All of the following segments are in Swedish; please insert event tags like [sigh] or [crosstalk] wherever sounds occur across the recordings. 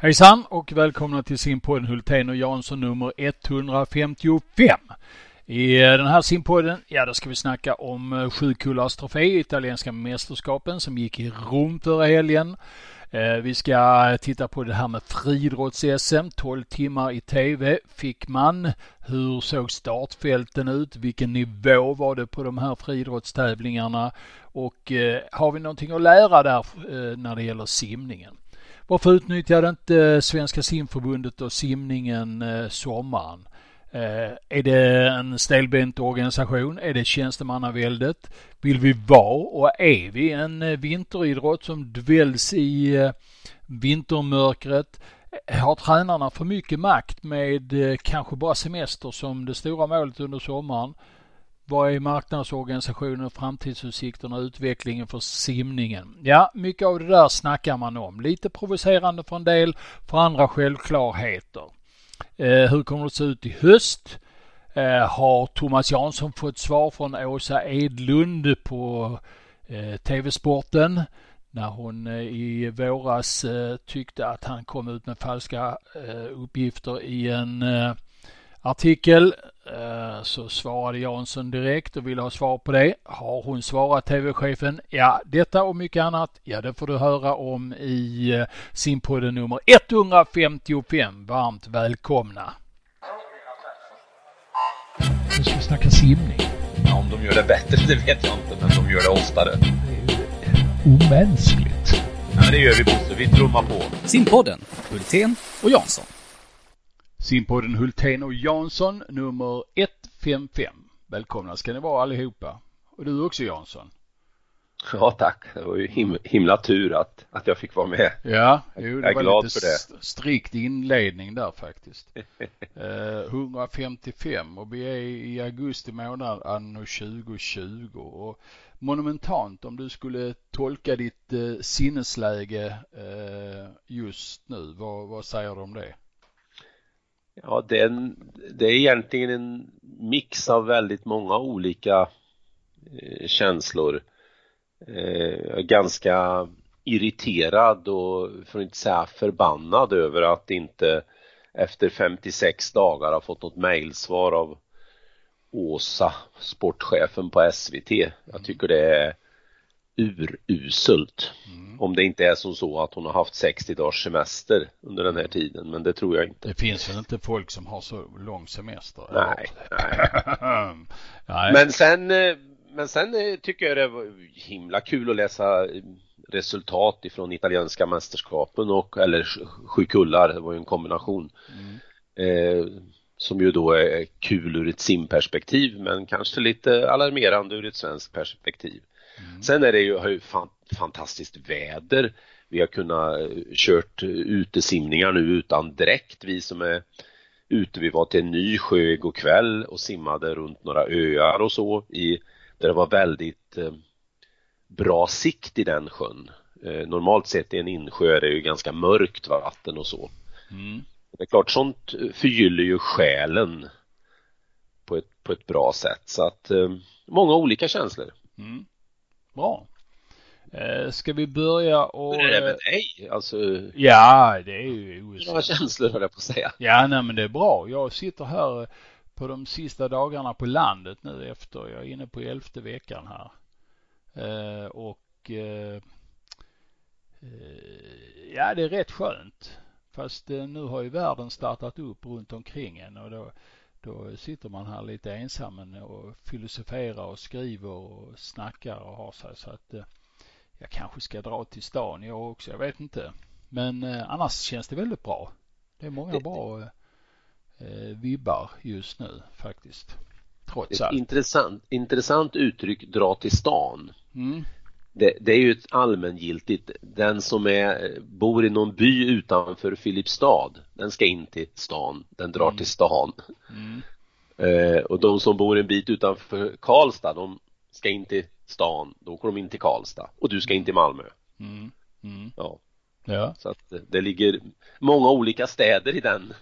Hejsan och välkomna till simpodden Hultén och Jansson nummer 155. I den här simpodden, ja då ska vi snacka om eh, Sjukullars trofé, italienska mästerskapen som gick i Rom förra helgen. Eh, vi ska titta på det här med friidrotts-SM, 12 timmar i TV fick man. Hur såg startfälten ut? Vilken nivå var det på de här friidrottstävlingarna? Och eh, har vi någonting att lära där när det gäller simningen? Varför utnyttjade inte eh, Svenska simförbundet och simningen eh, sommaren? Eh, är det en stelbent organisation? Är det tjänstemannaväldet? Vill vi vara och är vi en vinteridrott som dväljs i vintermörkret? Har tränarna för mycket makt med kanske bara semester som det stora målet under sommaren? Vad är marknadsorganisationen, framtidsutsikterna och utvecklingen för simningen? Ja, mycket av det där snackar man om. Lite provocerande för en del, för andra självklarheter. Eh, hur kommer det att se ut i höst? Eh, har Thomas Jansson fått svar från Åsa Edlund på eh, TV-sporten när hon eh, i våras eh, tyckte att han kom ut med falska eh, uppgifter i en artikel Eh, så svarade Jansson direkt och ville ha svar på det. Har hon svarat TV-chefen? Ja, detta och mycket annat, ja det får du höra om i eh, simpodden nummer 155. Varmt välkomna! Nu ska vi snacka simning. Ja, om de gör det bättre, [laughs] det vet jag inte, men de gör det oftare. Det är ju omänskligt. Ja, det gör vi Bosse. Vi trummar på. Simpodden, Hultén och Jansson. Simpodden Hultén och Jansson nummer 155. Välkomna ska ni vara allihopa. Och du också Jansson. Ja tack, det var ju him himla tur att, att jag fick vara med. Ja, jo, det jag är var glad lite för det. strikt inledning där faktiskt. [laughs] eh, 155 och vi är i augusti månad anno 2020 och monumentalt om du skulle tolka ditt eh, sinnesläge eh, just nu. Vad, vad säger du om det? Ja, det är, en, det är egentligen en mix av väldigt många olika eh, känslor. Eh, ganska irriterad och för att inte säga förbannad över att inte efter 56 dagar har fått något mejlsvar av Åsa, sportchefen på SVT. Jag tycker det är uruselt. Mm. Om det inte är som så att hon har haft 60 dagars semester under den här tiden, men det tror jag inte. Det finns väl inte folk som har så lång semester? Nej, nej. [laughs] nej. Men sen, eh, men sen eh, tycker jag det var himla kul att läsa eh, resultat ifrån italienska mästerskapen och, eller sju kullar, det var ju en kombination. Mm. Eh, som ju då är kul ur ett simperspektiv men kanske lite alarmerande ur ett svenskt perspektiv. Mm. Sen är det ju, har ju fan, fantastiskt väder. Vi har kunnat eh, kört utesimningar nu utan dräkt, vi som är ute. Vi var till en ny sjö igår kväll och simmade runt några öar och så i, där det var väldigt eh, bra sikt i den sjön. Eh, normalt sett i en insjö är det ju ganska mörkt vatten och så. Mm. Det är klart, sånt förgyller ju själen på ett, på ett bra sätt så att eh, många olika känslor. Mm. Bra. Eh, ska vi börja och... Hur är det med dig? Alltså... Ja, det är ju OS. Några känslor höll jag på att säga. Ja, nej men det är bra. Jag sitter här på de sista dagarna på landet nu efter, jag är inne på elfte veckan här. Eh, och eh, eh ja, det är rätt skönt. Fast eh, nu har ju världen startat upp runt omkring en och då då sitter man här lite ensam och filosoferar och skriver och snackar och har sig så att eh, jag kanske ska dra till stan jag också, jag vet inte. Men eh, annars känns det väldigt bra. Det är många det, bra eh, vibbar just nu faktiskt. Trots allt. Intressant, intressant uttryck dra till stan. Mm det, det, är ju ett allmängiltigt, den som är, bor i någon by utanför Filipstad, den ska in till stan, den drar mm. till stan. Mm. Eh, och de som bor en bit utanför Karlstad, de ska in till stan, då går de in till Karlstad och du ska in till Malmö. Mm. mm. Ja. ja. Så att det ligger många olika städer i den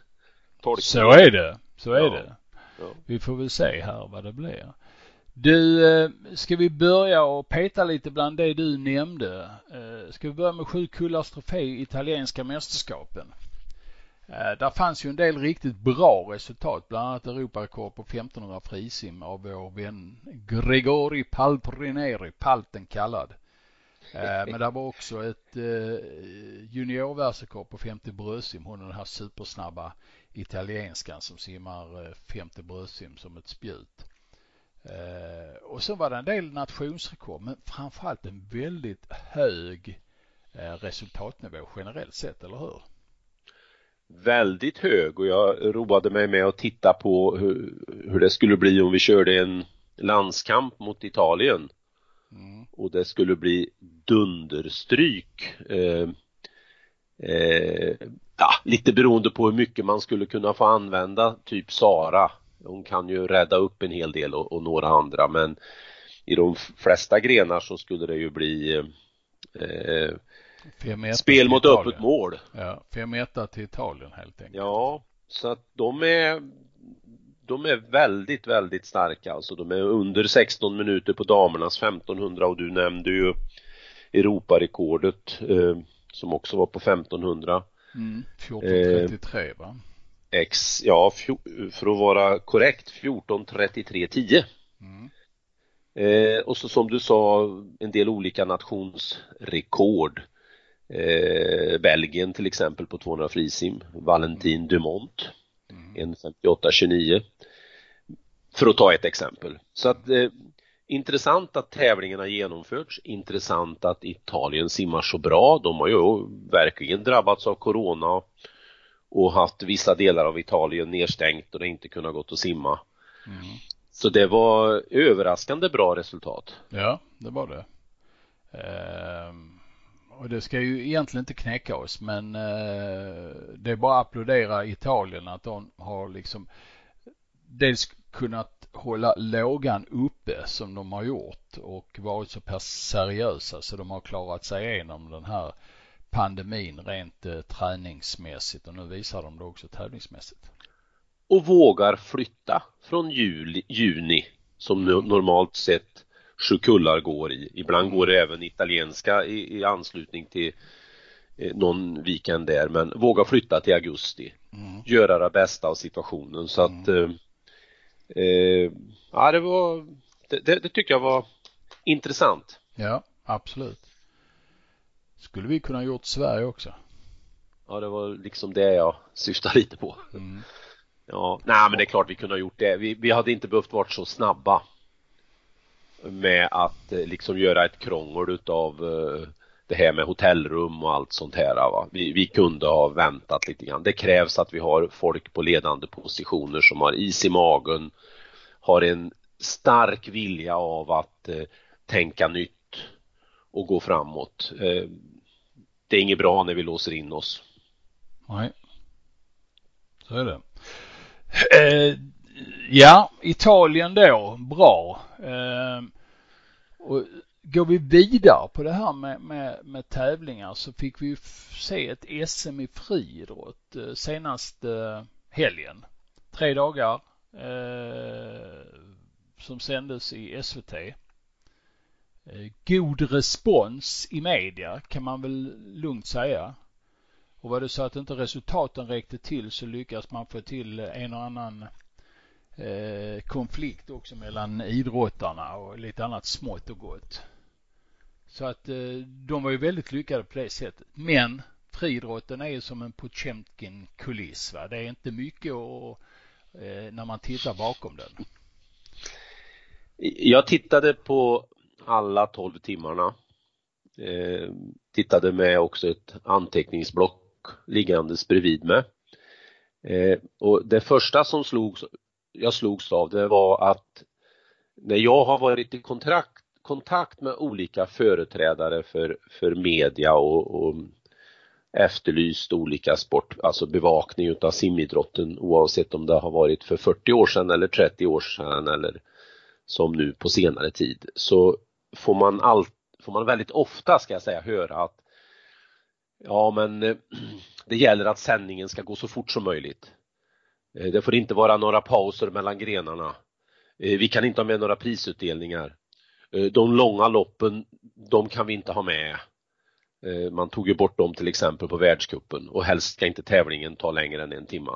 tolkningen. Så är det, så är ja. det. Ja. Vi får väl se här vad det blir. Du, eh, ska vi börja och peta lite bland det du nämnde? Eh, ska vi börja med sju kullars trofé i italienska mästerskapen? Eh, där fanns ju en del riktigt bra resultat, bland annat Europarekord på 1500 frisim av vår vän Gregori Paltrineri, Palten kallad. Men det var också ett juniorvärldsrekord på 50 bröstsim. Hon är den här supersnabba italienskan som simmar 50 bröstsim som ett spjut. Och så var det en del nationsrekord men framförallt en väldigt hög resultatnivå generellt sett, eller hur? väldigt hög och jag roade mig med att titta på hur, hur det skulle bli om vi körde en landskamp mot Italien. Mm. Och det skulle bli dunderstryk. Eh, eh, ja, lite beroende på hur mycket man skulle kunna få använda, typ Sara. Hon kan ju rädda upp en hel del och, och några andra men i de flesta grenar så skulle det ju bli eh, Spel mot öppet mål. Ja, 5-1 till Italien helt enkelt. Ja, så att de är de är väldigt, väldigt starka alltså. De är under 16 minuter på damernas 1500 och du nämnde ju Europarekordet eh, som också var på 1500. Mm, 14.33 eh, va? X, ja, för att vara korrekt 14.33.10. Mm. Eh, och så som du sa en del olika nationsrekord. Eh, Belgien till exempel på 200 frisim, Valentin mm. Dumont, mm. 1.58.29 för att ta ett exempel. Så att eh, intressant att tävlingen har genomförts, intressant att Italien simmar så bra. De har ju verkligen drabbats av corona och haft vissa delar av Italien nedstängt och det inte kunnat gått att simma. Mm. Så det var överraskande bra resultat. Ja, det var det. Um och det ska ju egentligen inte knäcka oss men eh, det är bara att applådera Italien att de har liksom dels kunnat hålla lågan uppe som de har gjort och varit så pass seriösa så de har klarat sig igenom den här pandemin rent eh, träningsmässigt och nu visar de det också tävlingsmässigt. Och vågar flytta från juli, juni som normalt sett sju kullar går i. Ibland går det även italienska i, i anslutning till eh, någon weekend där men våga flytta till augusti. Mm. Göra det bästa av situationen så att mm. eh, eh, ja det var det, det, det tycker jag var intressant. Ja, absolut. Skulle vi kunna gjort Sverige också? Ja, det var liksom det jag syftade lite på. Mm. Ja, nej men det är klart vi kunde ha gjort det. Vi, vi hade inte behövt vara så snabba med att eh, liksom göra ett krångel utav eh, det här med hotellrum och allt sånt här. Va? Vi, vi, kunde ha väntat lite grann. Det krävs att vi har folk på ledande positioner som har is i magen, har en stark vilja av att eh, tänka nytt och gå framåt. Eh, det är inget bra när vi låser in oss. Nej, så är det. Eh, ja, Italien då, bra. Eh, och går vi vidare på det här med, med, med tävlingar så fick vi se ett SM i friidrott eh, senaste eh, helgen. Tre dagar eh, som sändes i SVT. Eh, god respons i media kan man väl lugnt säga. Och var det så att inte resultaten räckte till så lyckas man få till en och annan eh, konflikt också mellan idrottarna och lite annat smått och gott. Så att eh, de var ju väldigt lyckade på det sättet. Men friidrotten är ju som en Potemkin-kuliss. Va? Det är inte mycket och, eh, när man tittar bakom den. Jag tittade på alla 12 timmarna. Eh, tittade med också ett anteckningsblock liggandes bredvid mig. Eh, och det första som slogs jag slogs av det var att när jag har varit i kontrakt, kontakt med olika företrädare för, för media och, och efterlyst olika sport, alltså bevakning utav simidrotten oavsett om det har varit för 40 år sedan eller 30 år sedan eller som nu på senare tid så får man allt, får man väldigt ofta ska jag säga höra att ja men eh, [clears throat] det gäller att sändningen ska gå så fort som möjligt. Eh, det får inte vara några pauser mellan grenarna. Eh, vi kan inte ha med några prisutdelningar. De långa loppen, de kan vi inte ha med. Man tog ju bort dem till exempel på världskuppen och helst ska inte tävlingen ta längre än en timme.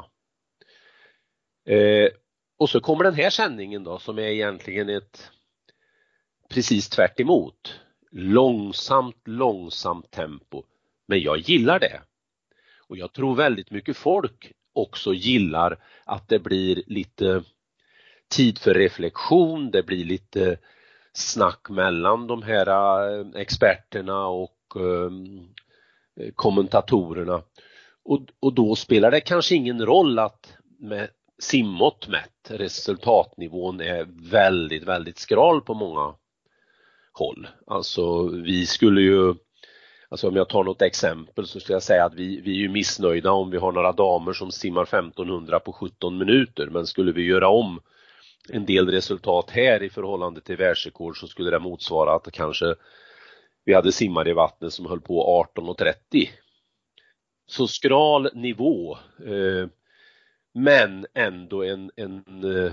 Och så kommer den här sändningen då som är egentligen ett precis tvärt emot. Långsamt, långsamt tempo. Men jag gillar det. Och jag tror väldigt mycket folk också gillar att det blir lite tid för reflektion, det blir lite snack mellan de här eh, experterna och ehm, kommentatorerna. Och, och då spelar det kanske ingen roll att med simmått mätt resultatnivån är väldigt, väldigt skral på många håll. Alltså vi skulle ju Alltså om jag tar något exempel så skulle jag säga att vi, vi är ju missnöjda om vi har några damer som simmar 1500 på 17 minuter men skulle vi göra om en del resultat här i förhållande till världsrekord så skulle det motsvara att kanske vi hade simmare i vattnet som höll på 18.30. Så skral nivå eh, men ändå en, en eh,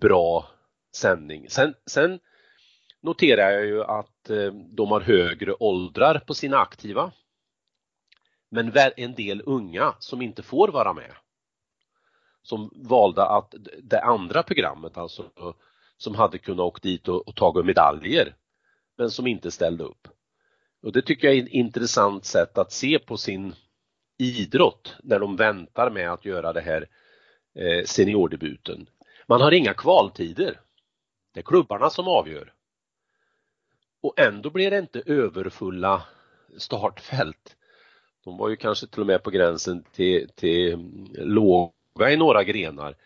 bra sändning. Sen, sen noterar jag ju att eh, de har högre åldrar på sina aktiva. Men en del unga som inte får vara med. Som valde att det andra programmet alltså som hade kunnat åka dit och, och tagit medaljer men som inte ställde upp. Och det tycker jag är ett intressant sätt att se på sin idrott när de väntar med att göra det här eh, seniordebuten. Man har inga kvaltider. Det är klubbarna som avgör. Och ändå blir det inte överfulla startfält. De var ju kanske till och med på gränsen till, till låga i några grenar.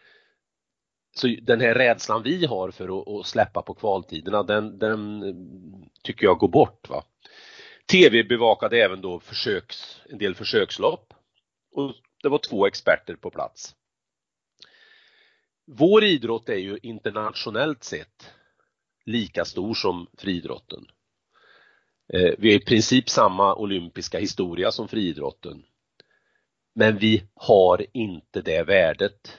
Så den här rädslan vi har för att, att släppa på kvaltiderna den, den tycker jag går bort. Va? TV bevakade även då försöks, en del försökslopp och det var två experter på plats. Vår idrott är ju internationellt sett lika stor som friidrotten. Eh, vi har i princip samma olympiska historia som friidrotten. Men vi har inte det värdet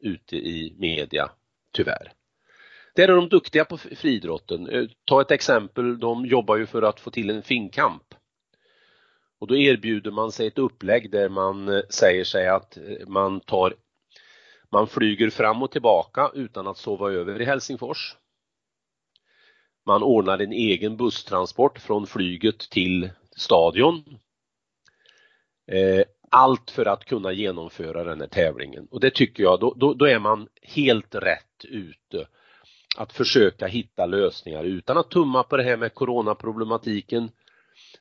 ute i media, tyvärr. Där är de duktiga på friidrotten. Eh, ta ett exempel, de jobbar ju för att få till en finkamp. Och då erbjuder man sig ett upplägg där man eh, säger sig att man tar man flyger fram och tillbaka utan att sova över i Helsingfors. Man ordnar en egen busstransport från flyget till stadion. Eh, allt för att kunna genomföra den här tävlingen och det tycker jag, då, då, då är man helt rätt ute att försöka hitta lösningar utan att tumma på det här med coronaproblematiken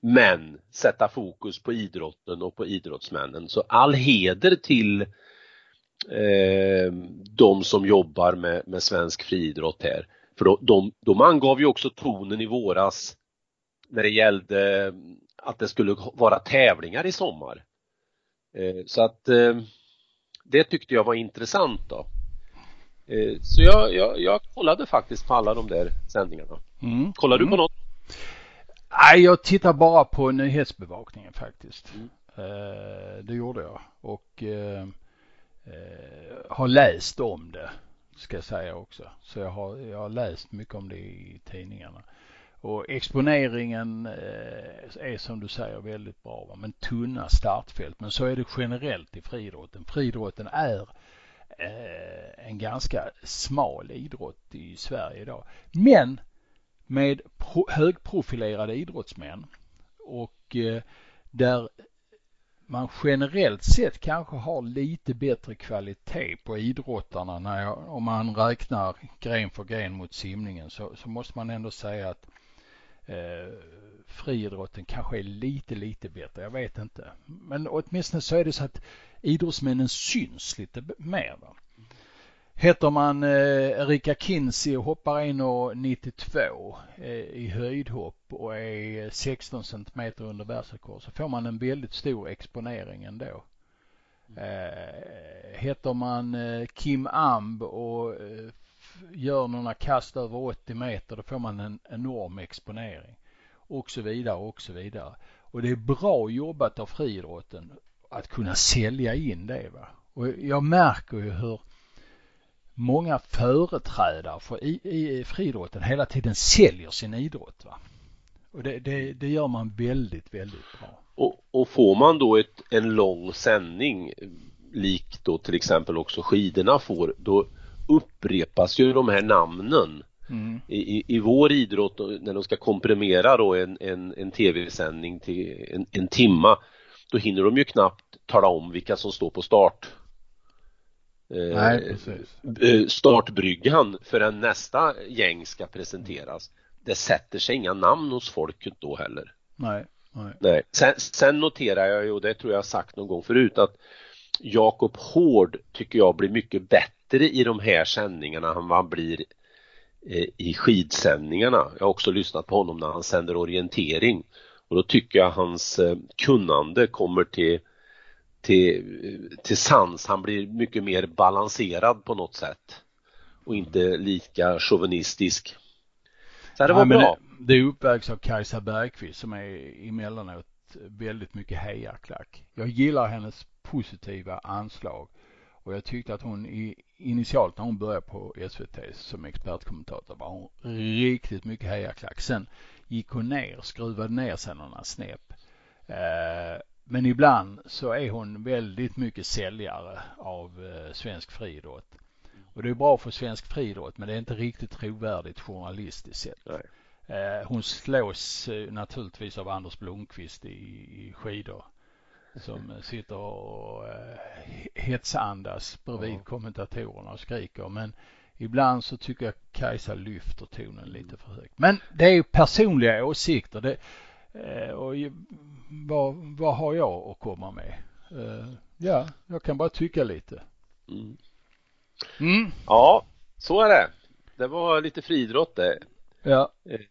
men sätta fokus på idrotten och på idrottsmännen. Så all heder till eh, de som jobbar med, med svensk friidrott här. För då, de, de angav ju också tonen i våras när det gällde att det skulle vara tävlingar i sommar. Eh, så att eh, det tyckte jag var intressant då. Eh, så jag, jag, jag kollade faktiskt på alla de där sändningarna. Mm. Kollar du på mm. något? Nej, jag tittar bara på nyhetsbevakningen faktiskt. Mm. Det gjorde jag och har läst om det ska jag säga också. Så jag har, jag har läst mycket om det i tidningarna. Och exponeringen eh, är som du säger väldigt bra, va? men tunna startfält. Men så är det generellt i friidrotten. Friidrotten är eh, en ganska smal idrott i Sverige idag. Men med pro- högprofilerade idrottsmän och eh, där man generellt sett kanske har lite bättre kvalitet på idrottarna när jag, om man räknar gren för gren mot simningen så, så måste man ändå säga att eh, friidrotten kanske är lite, lite bättre. Jag vet inte. Men åtminstone så är det så att idrottsmännen syns lite mer. Va? Heter man eh, Erika Kinsey och hoppar 1,92 eh, i höjdhopp och är 16 centimeter under världsrekord så får man en väldigt stor exponering ändå. Eh, heter man eh, Kim Amb och eh, gör några kast över 80 meter då får man en enorm exponering och så vidare och så vidare. Och det är bra jobbat av friidrotten att kunna sälja in det. Va? Och jag märker ju hur många företrädare för i, i friidrotten hela tiden säljer sin idrott. Va? Och det, det, det gör man väldigt, väldigt bra. Och, och, får man då ett, en lång sändning, likt då till exempel också skidorna får, då upprepas ju de här namnen. Mm. I, I vår idrott, när de ska komprimera då en, en, en tv-sändning till en, en timma, då hinner de ju knappt tala om vilka som står på start. Nej, precis. Eh, startbryggan förrän nästa gäng ska presenteras. Det sätter sig inga namn hos folket då heller. Nej. Nej. Nej. Sen, sen noterar jag ju, och det tror jag sagt någon gång förut, att Jakob Hård tycker jag blir mycket bättre i de här sändningarna än vad han blir eh, i skidsändningarna. Jag har också lyssnat på honom när han sänder orientering och då tycker jag hans eh, kunnande kommer till till, till sans. Han blir mycket mer balanserad på något sätt och inte lika chauvinistisk. Så det var ja, bra. Det, det uppvägs av Kajsa Bergqvist som är emellanåt väldigt mycket hejarklack. Jag gillar hennes positiva anslag och jag tyckte att hon i, initialt när hon började på SVT som expertkommentator var hon riktigt mycket hejarklack. Sen gick hon ner, skruvade ner sig några snäpp. Eh, men ibland så är hon väldigt mycket säljare av eh, svensk friidrott. Och det är bra för svensk friidrott men det är inte riktigt trovärdigt journalistiskt sett. Eh, hon slås eh, naturligtvis av Anders Blomqvist i, i skidor som [laughs] sitter och hetsandas bredvid mm. kommentatorerna och skriker. Men ibland så tycker jag Kajsa lyfter tonen lite för högt. Men det är ju personliga åsikter. Det, och vad, vad har jag att komma med? Uh, ja, jag kan bara tycka lite. Mm. Mm. Ja, så är det. Det var lite friidrott det. Ja. Eh.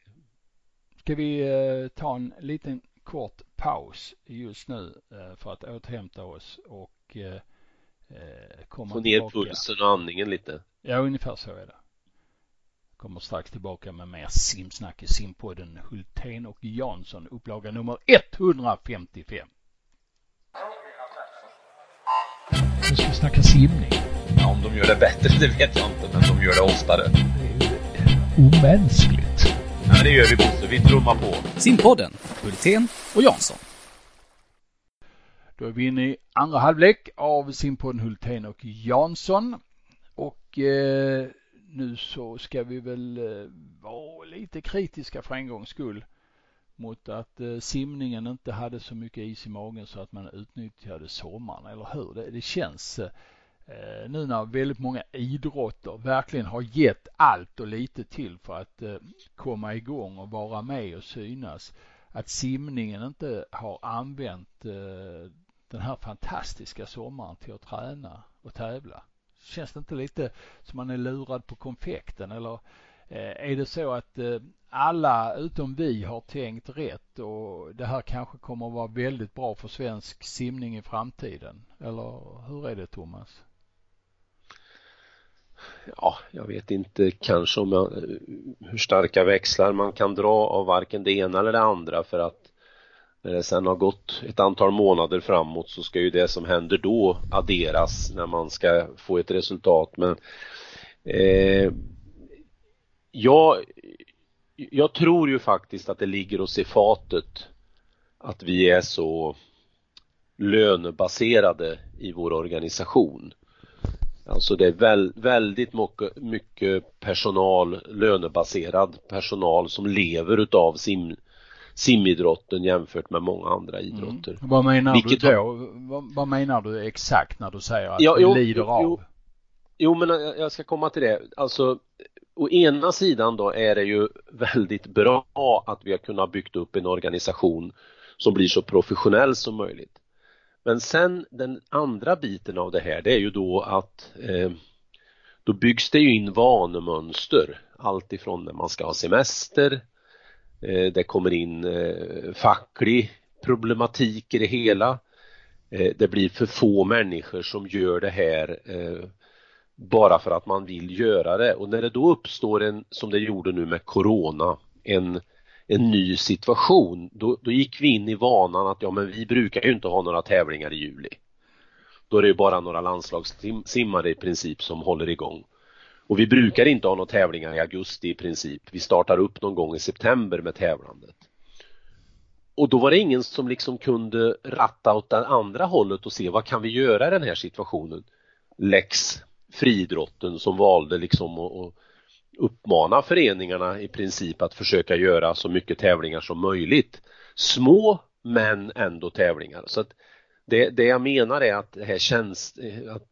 Ska vi uh, ta en liten kort paus just nu uh, för att återhämta oss och komma Få ner tillbaka. pulsen och andningen lite. Ja, ungefär så är det. Kommer strax tillbaka med mer simsnack i simpodden Hultén och Jansson, upplaga nummer 155. Nu ska vi snacka simning. Ja, om de gör det bättre, det vet jag inte, men de gör det oftare. Det är omänskligt. Ja, det gör vi Bosse, vi trummar på. Simpodden, Hultén och Jansson. Då är vi inne i andra halvlek av simpodden Hultén och Jansson. Och eh, nu så ska vi väl eh, vara lite kritiska för en gångs skull mot att eh, simningen inte hade så mycket is i magen så att man utnyttjade sommaren, eller hur? Det, det känns eh, nu när väldigt många idrotter verkligen har gett allt och lite till för att komma igång och vara med och synas, att simningen inte har använt den här fantastiska sommaren till att träna och tävla. Känns det inte lite som man är lurad på konfekten eller eh, är det så att eh, alla utom vi har tänkt rätt och det här kanske kommer att vara väldigt bra för svensk simning i framtiden? Eller hur är det Thomas? Ja, jag vet inte kanske om jag, eh, hur starka växlar man kan dra av varken det ena eller det andra för att när det sen har gått ett antal månader framåt så ska ju det som händer då adderas när man ska få ett resultat men eh, jag, jag tror ju faktiskt att det ligger oss i fatet att vi är så lönebaserade i vår organisation. Alltså det är väl, väldigt mycket, personal, lönebaserad personal som lever utav sim, simidrotten jämfört med många andra mm. idrotter. Mm. Vad menar Vilket du då? Vad, vad, menar du exakt när du säger att ja, jo, lider jo, av? Jo, jo, men jag ska komma till det. Alltså å ena sidan då är det ju väldigt bra att vi har kunnat byggt upp en organisation som blir så professionell som möjligt. Men sen den andra biten av det här det är ju då att eh, då byggs det ju in vanemönster allt ifrån när man ska ha semester Eh, det kommer in eh, facklig problematik i det hela. Eh, det blir för få människor som gör det här bara för att man vill göra det och när det då uppstår en, som det gjorde nu med Corona, en, en ny situation, då, då gick vi in i vanan att ja men vi brukar ju inte ha några tävlingar i juli. Då är det ju bara några landslagssimmare i princip som håller igång. Och vi brukar inte ha några tävlingar i augusti i princip. Vi startar upp någon gång i september med tävlandet. och då var det ingen som liksom kunde ratta åt det andra hållet och se vad kan vi göra i den här situationen? Lex friidrotten som valde liksom att uppmana föreningarna i princip att försöka göra så mycket tävlingar som möjligt. Små men ändå tävlingar. Så att det, det jag menar är att det här känns att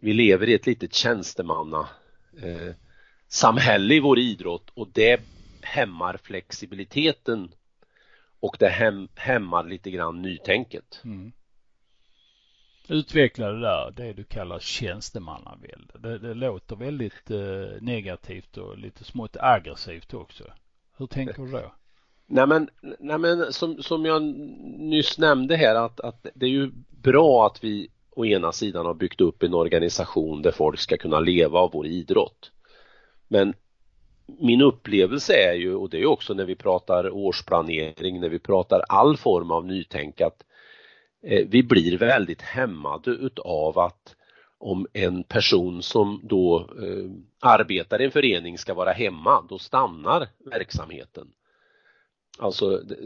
vi lever i ett litet tjänstemanna eh, samhälle i vår idrott och det hämmar flexibiliteten och det häm, hämmar lite grann nytänket. Mm. Utveckla det där, det du kallar tjänstemannavälde. Det, det låter väldigt eh, negativt och lite smått aggressivt också. Hur tänker du då? Nej men, nej men som, som jag nyss nämnde här att, att det är ju bra att vi å ena sidan har byggt upp en organisation där folk ska kunna leva av vår idrott. Men min upplevelse är ju, och det är också när vi pratar årsplanering, när vi pratar all form av nytänk att eh, vi blir väldigt hämmade utav att om en person som då eh, arbetar i en förening ska vara hemma, då stannar verksamheten. Alltså det,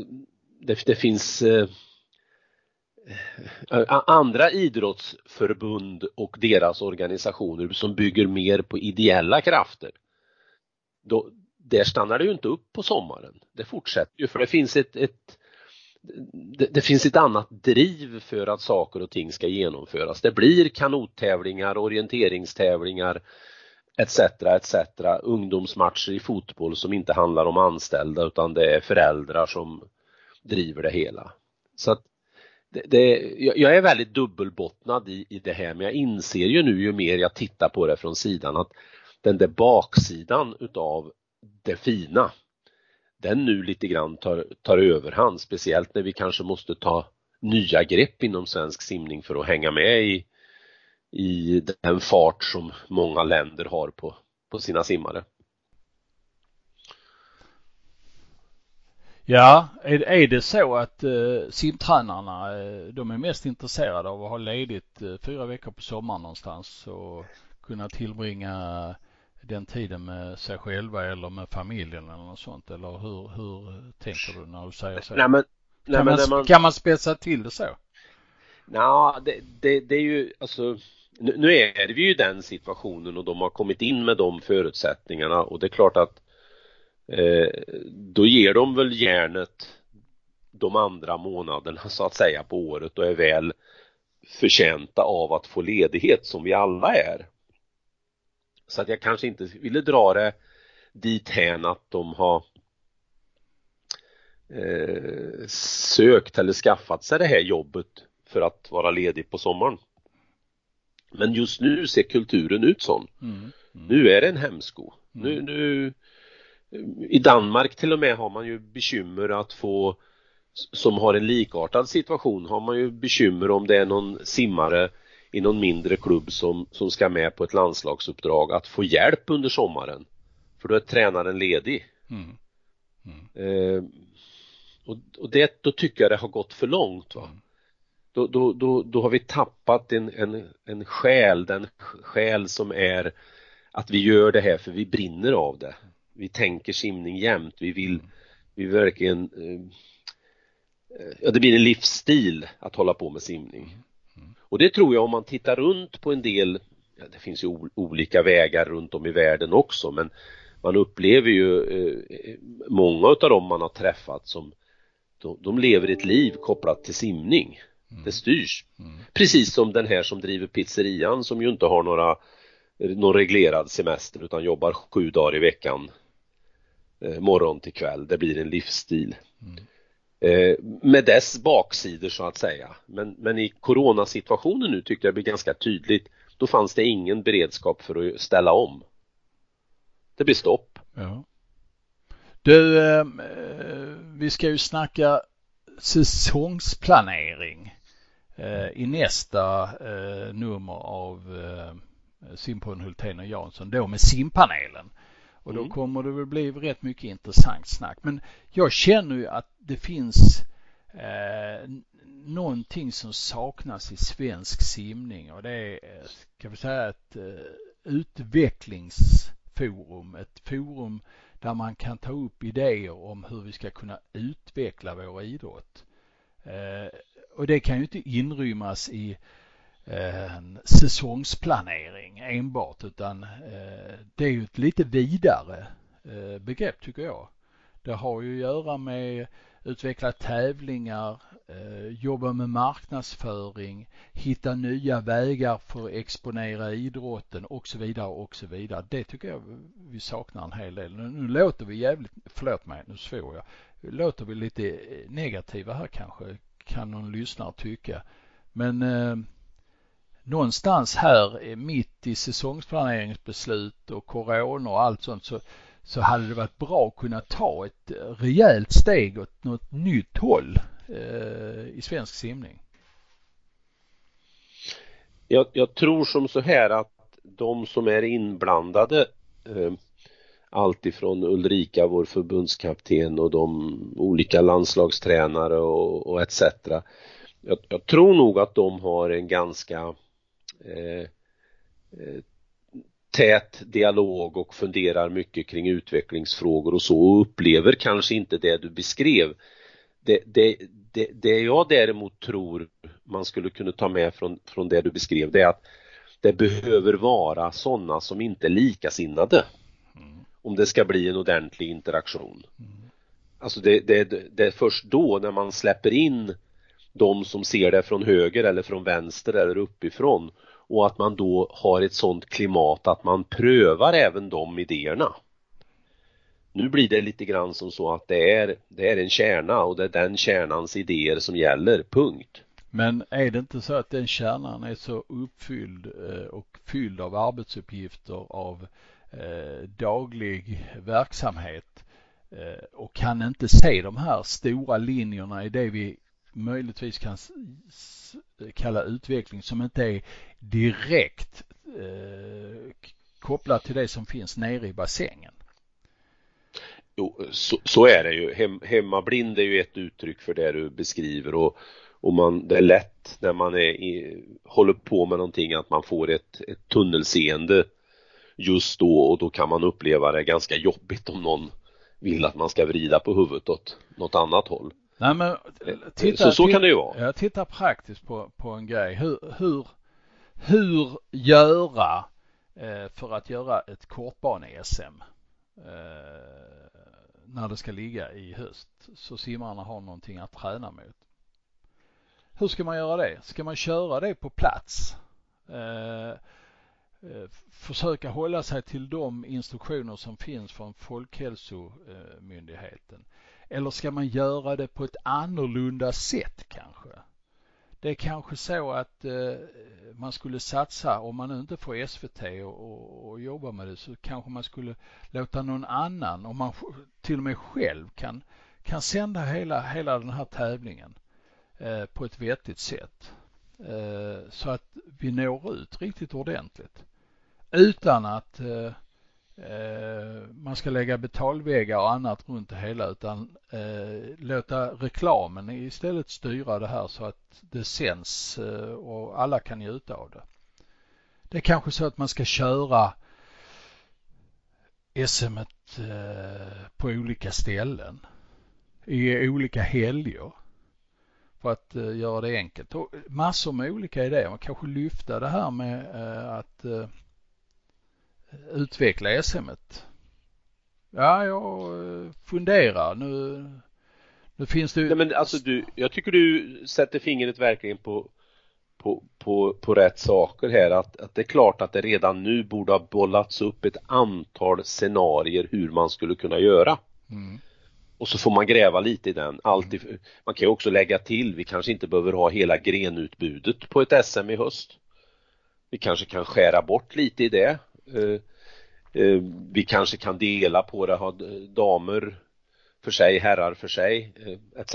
det, det finns eh, Eh, andra idrottsförbund och deras organisationer som bygger mer på ideella krafter då, där stannar det ju inte upp på sommaren. Det fortsätter ju för det finns ett, ett det, det, finns ett annat driv för att saker och ting ska genomföras. Det blir kanottävlingar, orienteringstävlingar etc. etc. Ungdomsmatcher i fotboll som inte handlar om anställda utan det är föräldrar som driver det hela. Så att det, det, jag är väldigt dubbelbottnad i, i det här men jag inser ju nu ju mer jag tittar på det från sidan att den där baksidan utav det fina den nu lite grann tar, tar överhand, speciellt när vi kanske måste ta nya grepp inom svensk simning för att hänga med i, i den fart som många länder har på, på sina simmare. Ja, är, är det så att eh, simtränarna eh, de är mest intresserade av att ha ledigt eh, fyra veckor på sommaren någonstans och kunna tillbringa den tiden med sig själva eller med familjen eller något sånt? Eller hur, hur tänker du när du säger så? Nej, men, nej, kan, man, man, kan man spetsa till det så? Ja, det, det, det är ju alltså nu, nu är vi ju i den situationen och de har kommit in med de förutsättningarna och det är klart att eh, då ger de väl järnet de andra månaderna så att säga på året och är väl förtjänta av att få ledighet som vi alla är. Så att jag kanske inte ville dra det dit hän att de har eh, sökt eller skaffat sig det här jobbet för att vara ledig på sommaren. Men just nu ser kulturen ut sån. Mm, mm. Nu är det en hämsko. Mm. Nu, nu, I Danmark till och med har man ju bekymmer att få som har en likartad situation har man ju bekymmer om det är någon simmare i någon mindre klubb som, som ska med på ett landslagsuppdrag att få hjälp under sommaren. För då är tränaren ledig. Mm. Mm. Eh, och, och det, då tycker jag det har gått för långt. Va? Mm. Då, då, då, då har vi tappat en, en, en själ, den själ som är att vi gör det här för vi brinner av det. Vi tänker simning jämt, vi vill, mm. vi verkligen eh, Ja, det blir en livsstil att hålla på med simning. Mm. Och det tror jag om man tittar runt på en del, ja, det finns ju olika vägar runt om i världen också men man upplever ju eh, många av dem man har träffat som de, de lever ett liv kopplat till simning. Mm. Det styrs. Mm. Precis som den här som driver pizzerian som ju inte har några någon reglerad semester utan jobbar sju dagar i veckan morgon till kväll. Det blir en livsstil. Mm. Eh, med dess baksidor så att säga. Men, men i coronasituationen nu tyckte jag det blev ganska tydligt. Då fanns det ingen beredskap för att ställa om. Det blir stopp. Ja. Du, eh, vi ska ju snacka säsongsplanering eh, i nästa eh, nummer av eh, Simpodden Hultén och Jansson då med simpanelen. Och då mm. kommer det väl bli rätt mycket intressant snack. Men jag känner ju att det finns eh, någonting som saknas i svensk simning och det är, kan vi säga, ett eh, utvecklingsforum. Ett forum där man kan ta upp idéer om hur vi ska kunna utveckla vår idrott. Eh, och det kan ju inte inrymmas i eh, Eh, en säsongsplanering enbart utan eh, det är ju ett lite vidare eh, begrepp tycker jag. Det har ju att göra med utveckla tävlingar, jobba med marknadsföring, hitta nya vägar för att exponera idrotten och så vidare och så vidare. Det tycker jag vi saknar en hel del. Nu, nu låter vi jävligt, förlåt mig, nu svor jag, låter vi lite negativa här kanske kan någon lyssnare tycka. Men eh, någonstans här mitt i säsongsplaneringsbeslut och corona och allt sånt så, så hade det varit bra att kunna ta ett eh, rejält steg åt något nytt håll eh, i svensk simning. Jag, jag, tror som så här att de som är inblandade eh, alltifrån Ulrika, vår förbundskapten och de olika landslagstränare och, och etc. Jag, jag, tror nog att de har en ganska eh, eh, tät dialog och funderar mycket kring utvecklingsfrågor och så och upplever kanske inte det du beskrev. Det, det, det, det jag däremot tror man skulle kunna ta med från, från det du beskrev det är att det behöver vara sådana som inte är likasinnade om det ska bli en ordentlig interaktion. Mm. Alltså det, det, det är först då när man släpper in de som ser det från höger eller från vänster eller uppifrån och att man då har ett sådant klimat att man prövar även de idéerna. Nu blir det lite grann som så att det är, det är en kärna och det är den kärnans idéer som gäller, punkt. Men är det inte så att den kärnan är så uppfylld eh, och fylld av arbetsuppgifter av eh, daglig verksamhet eh, och kan inte se de här stora linjerna i det vi möjligtvis kan kalla utveckling som inte är direkt eh, kopplat till det som finns nere i bassängen. Jo, så, så är det ju. Hem, hemmablind är ju ett uttryck för det du beskriver och, och man, det är lätt när man är i, håller på med någonting att man får ett, ett tunnelseende just då och då kan man uppleva det ganska jobbigt om någon vill att man ska vrida på huvudet åt något annat håll. Nej, men, titta, så så kan det ju vara. Jag tittar praktiskt på, på en grej. Hur, hur, hur göra eh, för att göra ett kortbane-SM eh, när det ska ligga i höst så simmarna har någonting att träna mot. Hur ska man göra det? Ska man köra det på plats? Eh, Eh, försöka hålla sig till de instruktioner som finns från Folkhälsomyndigheten? Eller ska man göra det på ett annorlunda sätt kanske? Det är kanske så att eh, man skulle satsa, om man inte får SVT och, och, och jobba med det, så kanske man skulle låta någon annan, om man till och med själv kan, kan sända hela, hela den här tävlingen eh, på ett vettigt sätt. Eh, så att vi når ut riktigt ordentligt utan att eh, Eh, man ska lägga betalväggar och annat runt det hela utan eh, låta reklamen istället styra det här så att det sänds eh, och alla kan njuta av det. Det är kanske så att man ska köra SM eh, på olika ställen i olika helger för att eh, göra det enkelt. Och massor med olika idéer. Man kanske lyfta det här med eh, att utveckla SM. Ja, jag funderar. Nu, nu finns det ju... Nej, men alltså du, jag tycker du sätter fingret verkligen på, på, på, på rätt saker här. Att, att det är klart att det redan nu borde ha bollats upp ett antal scenarier hur man skulle kunna göra. Mm. Och så får man gräva lite i den. Alltid, man kan ju också lägga till, vi kanske inte behöver ha hela grenutbudet på ett SM i höst. Vi kanske kan skära bort lite i det. Eh, eh, vi kanske kan dela på det, ha damer för sig, herrar för sig eh, etc.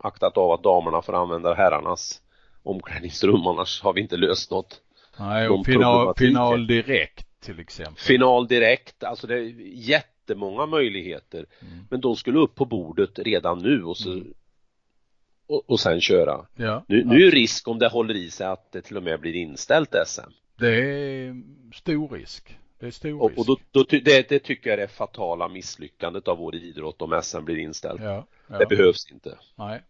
Aktat av att damerna får använda herrarnas omklädningsrum annars har vi inte löst något. Nej, och final, final direkt till exempel. Final direkt, alltså det är jätte jättemånga möjligheter. Mm. Men de skulle upp på bordet redan nu och så mm. och, och sen köra. Ja, nu, nu är risk om det håller i sig att det till och med blir inställt SM. Det är stor risk. Det är stor och, och då, då, det, det tycker jag är det fatala misslyckandet av vår idrott om SM blir inställt. Ja, ja. Det behövs inte. Nej.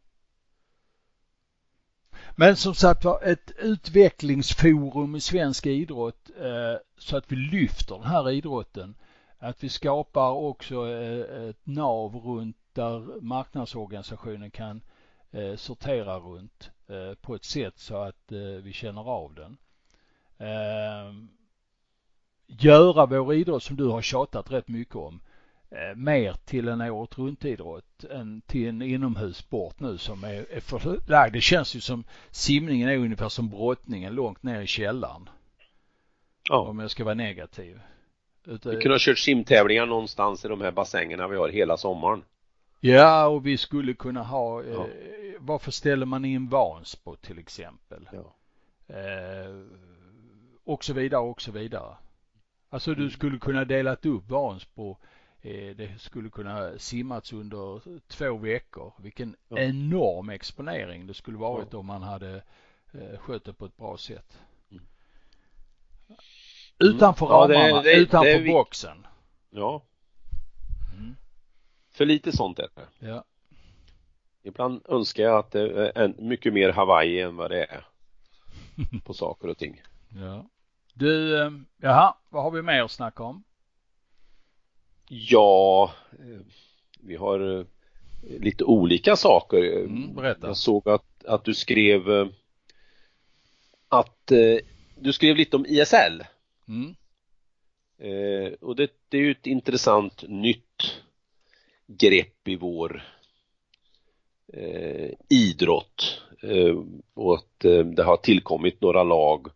Men som sagt var, ett utvecklingsforum i svensk idrott eh, så att vi lyfter den här idrotten. Att vi skapar också eh, ett nav runt där marknadsorganisationen kan eh, sortera runt eh, på ett sätt så att eh, vi känner av den. Ehm, göra vår idrott som du har tjatat rätt mycket om eh, mer till en året runt idrott än till en inomhussport nu som är, är förlagd. Det känns ju som simningen är ungefär som brottningen långt ner i källaren. Ja. Om jag ska vara negativ. vi kunde ha kört simtävlingar någonstans i de här bassängerna vi har hela sommaren. Ja, och vi skulle kunna ha, eh, ja. eh, varför ställer man in Vansbro till exempel? Ja. Eh, och så vidare och så vidare. Alltså du mm. skulle kunna delat upp Vansbro eh, det skulle kunna simmats under två veckor. Vilken ja. enorm exponering det skulle varit ja. om man hade eh, skött det på ett bra sätt. Mm. Utanför ja, ramarna, det, det, utanför det boxen. Ja. Mm. För lite sånt är det. Ja. Ibland önskar jag att det är mycket mer Hawaii än vad det är [laughs] på saker och ting. Ja. Du, eh, jaha, vad har vi mer att snacka om? Ja, eh, vi har eh, lite olika saker. Mm, berätta. Jag såg att, att du skrev att du skrev lite om ISL. Mm. och det, det är ju ett intressant nytt grepp i vår idrott och att det har tillkommit några lag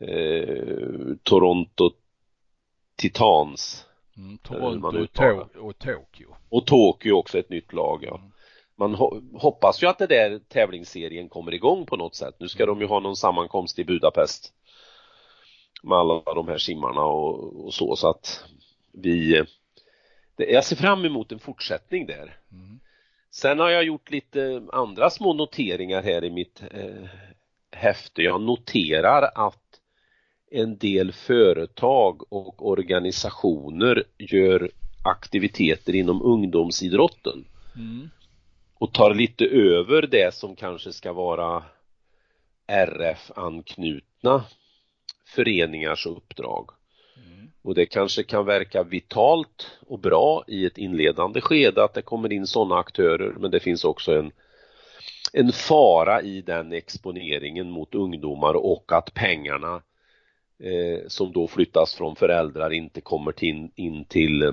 eh, Toronto Titans mm, Toronto och, to och Tokyo och Tokyo också ett nytt lag ja mm. man ho hoppas ju att det där tävlingsserien kommer igång på något sätt nu ska mm. de ju ha någon sammankomst i Budapest med alla de här simmarna och, och så så att vi jag ser fram emot en fortsättning där. Mm. Sen har jag gjort lite andra små noteringar här i mitt eh, häfte. Jag noterar att en del företag och organisationer gör aktiviteter inom ungdomsidrotten mm. och tar lite över det som kanske ska vara RF-anknutna föreningars uppdrag. Och det kanske kan verka vitalt och bra i ett inledande skede att det kommer in sådana aktörer men det finns också en, en fara i den exponeringen mot ungdomar och att pengarna eh, som då flyttas från föräldrar inte kommer till, in till eh,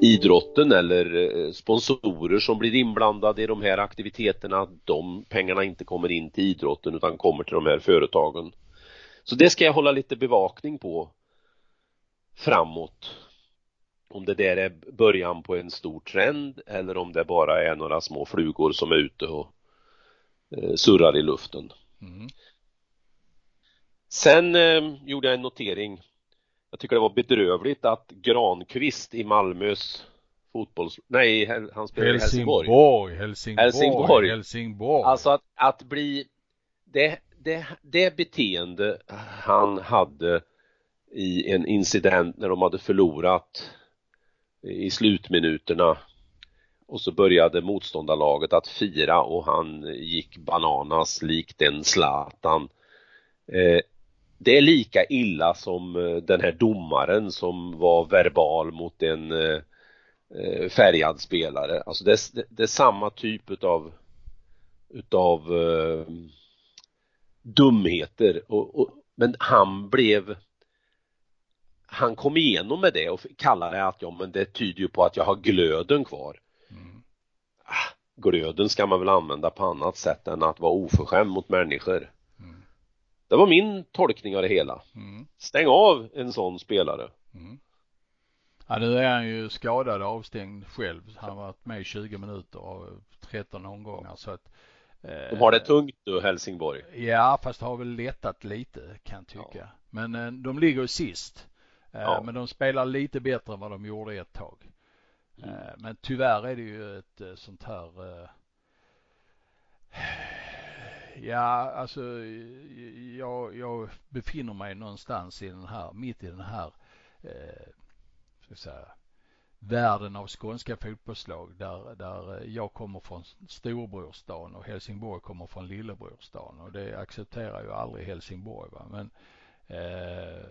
idrotten eller eh, sponsorer som blir inblandade i de här aktiviteterna, de pengarna inte kommer in till idrotten utan kommer till de här företagen. Så det ska jag hålla lite bevakning på framåt. Om det där är början på en stor trend eller om det bara är några små flugor som är ute och eh, surrar i luften. Mm. Sen eh, gjorde jag en notering. Jag tycker det var bedrövligt att Granqvist i Malmös fotbolls... Nej, han spelar i Helsingborg. Helsingborg, Helsingborg. Helsingborg. Alltså att, att bli... Det, det, det beteende han hade i en incident när de hade förlorat i slutminuterna och så började motståndarlaget att fira och han gick bananas likt en Zlatan. Eh, det är lika illa som eh, den här domaren som var verbal mot en eh, färgad spelare. Alltså det är, det är samma typ utav utav uh, dumheter och, och, men han blev han kom igenom med det och kallade det att ja men det tyder ju på att jag har glöden kvar. Mm. Ah, glöden ska man väl använda på annat sätt än att vara oförskämd mot människor. Det var min tolkning av det hela. Mm. Stäng av en sån spelare. Mm. Ja nu är han ju skadad och avstängd själv. Han har varit med i 20 minuter av 13 omgångar så att eh, De har det tungt nu Helsingborg. Ja fast har väl lättat lite kan jag tycka. Ja. Men eh, de ligger sist. Eh, ja. Men de spelar lite bättre än vad de gjorde ett tag. Mm. Men tyvärr är det ju ett sånt här Ja, alltså jag, jag befinner mig någonstans i den här, mitt i den här, eh, ska säga, världen av skånska fotbollslag där, där jag kommer från storebrorsdagen och Helsingborg kommer från lillebrorsdagen och det accepterar ju aldrig Helsingborg va. Men eh,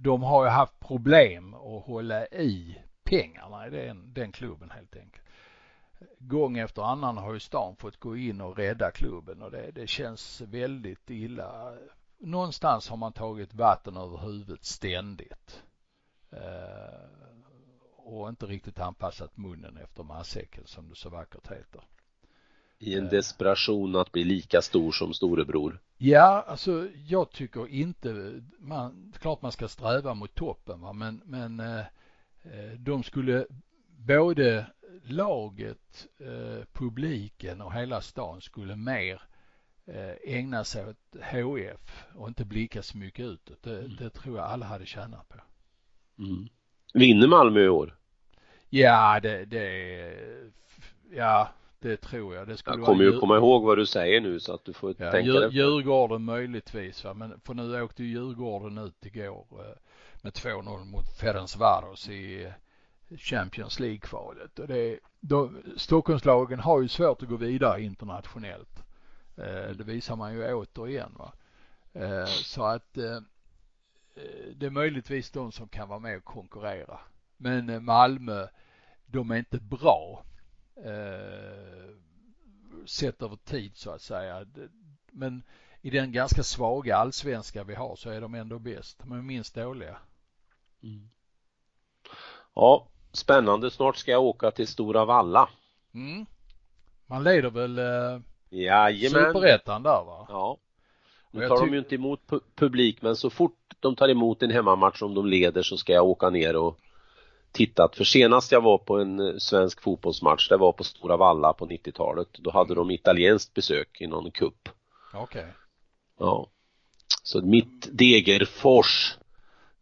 de har ju haft problem att hålla i pengarna i den, den klubben helt enkelt. Gång efter annan har ju stan fått gå in och rädda klubben och det, det känns väldigt illa. Någonstans har man tagit vatten över huvudet ständigt. Eh, och inte riktigt anpassat munnen efter matsäcken som det så vackert heter. I en desperation att bli lika stor som storebror. Ja, alltså jag tycker inte, man, klart man ska sträva mot toppen va, men, men eh, eh de skulle både laget, eh, publiken och hela stan skulle mer eh, ägna sig åt HF och inte blicka så mycket utåt. Det, mm. det tror jag alla hade tjänat på. Mm. Vinner Malmö i år? Ja, det, det, ja, det tror jag. Det skulle jag kommer ju komma ihåg vad du säger nu så att du får ja, tänka dig. Djurgården möjligtvis va, men för nu åkte ju Djurgården ut igår eh, med 2-0 mot Ferencvaros i Champions League-kvalet och det, då, Stockholmslagen har ju svårt att gå vidare internationellt. Eh, det visar man ju återigen va. Eh, så att eh, det är möjligtvis de som kan vara med och konkurrera. Men Malmö, de är inte bra sett över tid så att säga. Men i den ganska svaga allsvenska vi har så är de ändå bäst. De är minst dåliga. Mm. Ja, Spännande, snart ska jag åka till Stora Valla. Mm. Man leder väl eh, Jajamän. Superettan där va? Ja. Nu tar de ju inte emot pu publik men så fort de tar emot en hemmamatch om de leder så ska jag åka ner och titta. För senast jag var på en eh, svensk fotbollsmatch, det var på Stora Valla på 90-talet. Då hade de italienskt besök i någon kupp. Okej. Okay. Ja. Så mitt Degerfors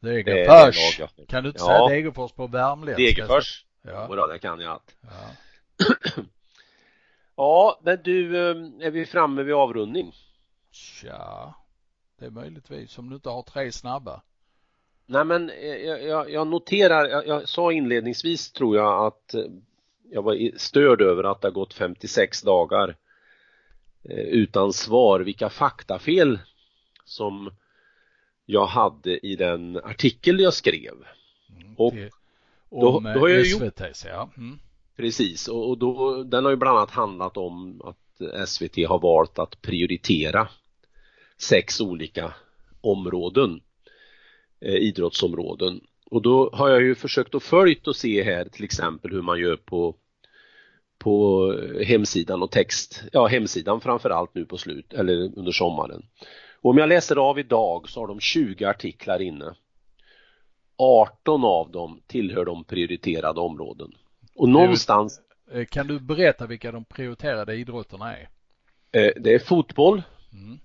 Degerfors. Kan du inte ja. säga Degerfors på värmländska? Degerfors. Ja. Det kan jag allt. Ja. [clears throat] ja, men du, eh, är vi framme vid avrundning? Tja, det är möjligtvis om du inte har tre snabba. Nej, men eh, jag, jag, jag noterar, jag, jag, sa inledningsvis tror jag att eh, jag var störd över att det har gått 56 dagar utan svar vilka faktafel som jag hade i den artikel jag skrev. Mm, och då, då har jag SVT, gjort... ja. Mm. Precis, och, och då, den har ju bland annat handlat om att SVT har valt att prioritera sex olika områden, eh, idrottsområden. Och då har jag ju försökt att följt och se här till exempel hur man gör på på hemsidan och text, ja hemsidan framförallt nu på slut eller under sommaren. Och om jag läser av idag så har de 20 artiklar inne. 18 av dem tillhör de prioriterade områden. Och någonstans eh, Kan du berätta vilka de prioriterade idrotterna är? Eh, det är fotboll. Mm.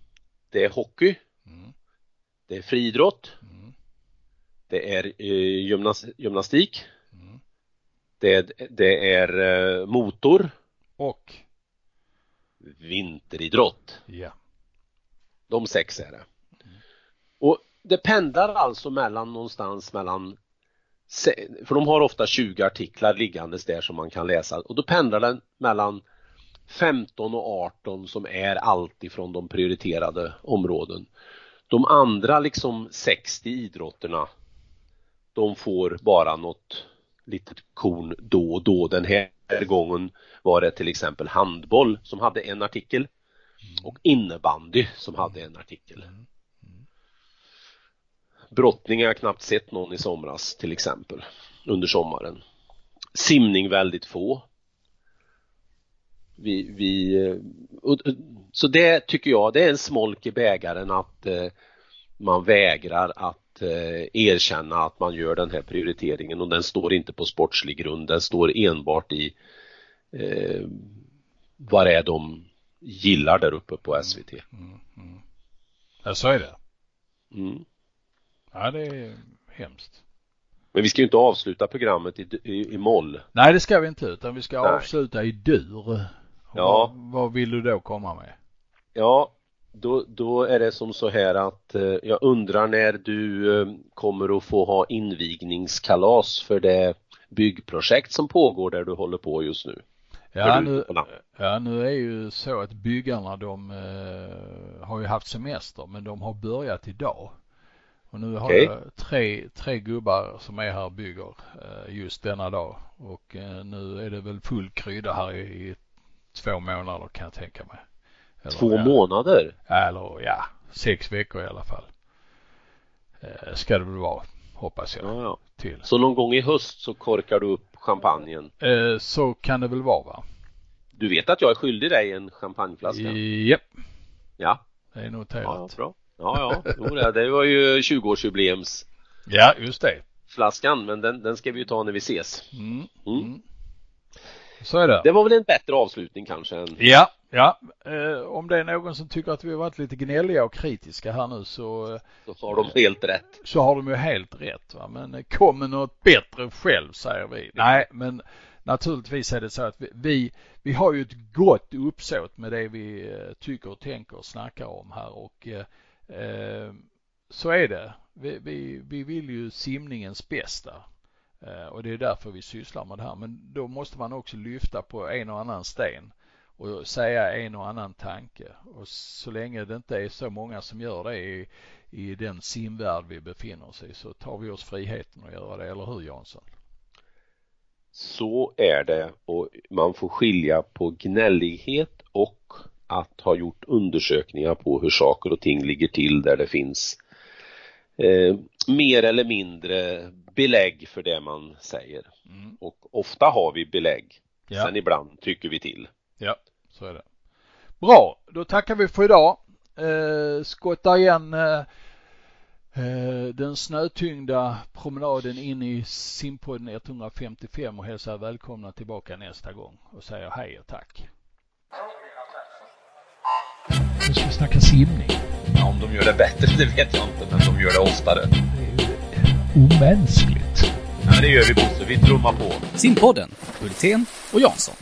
Det är hockey. Mm. Det är friidrott. Mm. Det är eh, gymnastik. Mm. Det, det är motor. Och? Vinteridrott. Ja. De sex är det. Och det pendlar alltså mellan någonstans mellan för de har ofta 20 artiklar liggandes där som man kan läsa och då pendlar den mellan 15 och 18 som är allt ifrån de prioriterade områden. De andra liksom 60 idrotterna de får bara något litet korn då och då. Den här gången var det till exempel handboll som hade en artikel och innebandy som hade en artikel. Brottning har jag knappt sett någon i somras till exempel under sommaren. Simning väldigt få. Vi, vi, och, så det tycker jag, det är en smolk i bägaren att eh, man vägrar att eh, erkänna att man gör den här prioriteringen och den står inte på sportslig grund, den står enbart i eh, vad är de gillar där uppe på SVT. Mm, mm. Ja, så är det. Mm. Ja, det är hemskt. Men vi ska ju inte avsluta programmet i, i, i moll. Nej, det ska vi inte utan vi ska Nej. avsluta i dur. Ja. Vad, vad vill du då komma med? Ja, då, då är det som så här att eh, jag undrar när du eh, kommer att få ha invigningskalas för det byggprojekt som pågår där du håller på just nu. Ja nu, ja, nu är ju så att byggarna de eh, har ju haft semester men de har börjat idag. Och nu har okay. jag tre, tre gubbar som är här och bygger eh, just denna dag och eh, nu är det väl full krydda här i, i två månader kan jag tänka mig. Eller, Två ja, månader? Eller ja, sex veckor i alla fall. Eh, ska det väl vara, hoppas jag. Ja, ja. Till. Så någon gång i höst så korkar du upp champagnen? Eh, så kan det väl vara va? Du vet att jag är skyldig dig en champagneflaska? Japp. Ja. Det är noterat. Ja, bra. Ja, ja, jo, det var ju 20-årsjubileums Ja, just det. Flaskan, men den, den ska vi ju ta när vi ses. Mm. Mm. Så är det. Det var väl en bättre avslutning kanske än... Ja, ja. Eh, om det är någon som tycker att vi har varit lite gnälliga och kritiska här nu så... Eh, så har de helt rätt. Så har de ju helt rätt va. Men eh, kom med något bättre själv säger vi. Nej, men naturligtvis är det så att vi, vi, vi har ju ett gott uppsåt med det vi eh, tycker och tänker och snackar om här och eh, så är det. Vi, vi, vi vill ju simningens bästa. Eh, och det är därför vi sysslar med det här. Men då måste man också lyfta på en och annan sten och säga en och annan tanke. Och så länge det inte är så många som gör det i, i den simvärld vi befinner oss i så tar vi oss friheten att göra det, eller hur Jansson? Så är det och man får skilja på gnällighet och att ha gjort undersökningar på hur saker och ting ligger till där det finns eh, mer eller mindre belägg för det man säger. Mm. Och ofta har vi belägg. Ja. Sen ibland tycker vi till. Ja, så är det. Bra, då tackar vi för idag. Eh, skotta igen eh, eh den snötyngda promenaden in i simpodden 155 och hälsar välkomna tillbaka nästa gång och säger hej och tack. Nu ska vi snacka simning. Ja, om de gör det bättre, [laughs] det vet jag inte, men de gör det oftare. Omänskligt. Ja, det gör vi Bosse. Vi trummar på. Simpodden, Hultén och Jansson.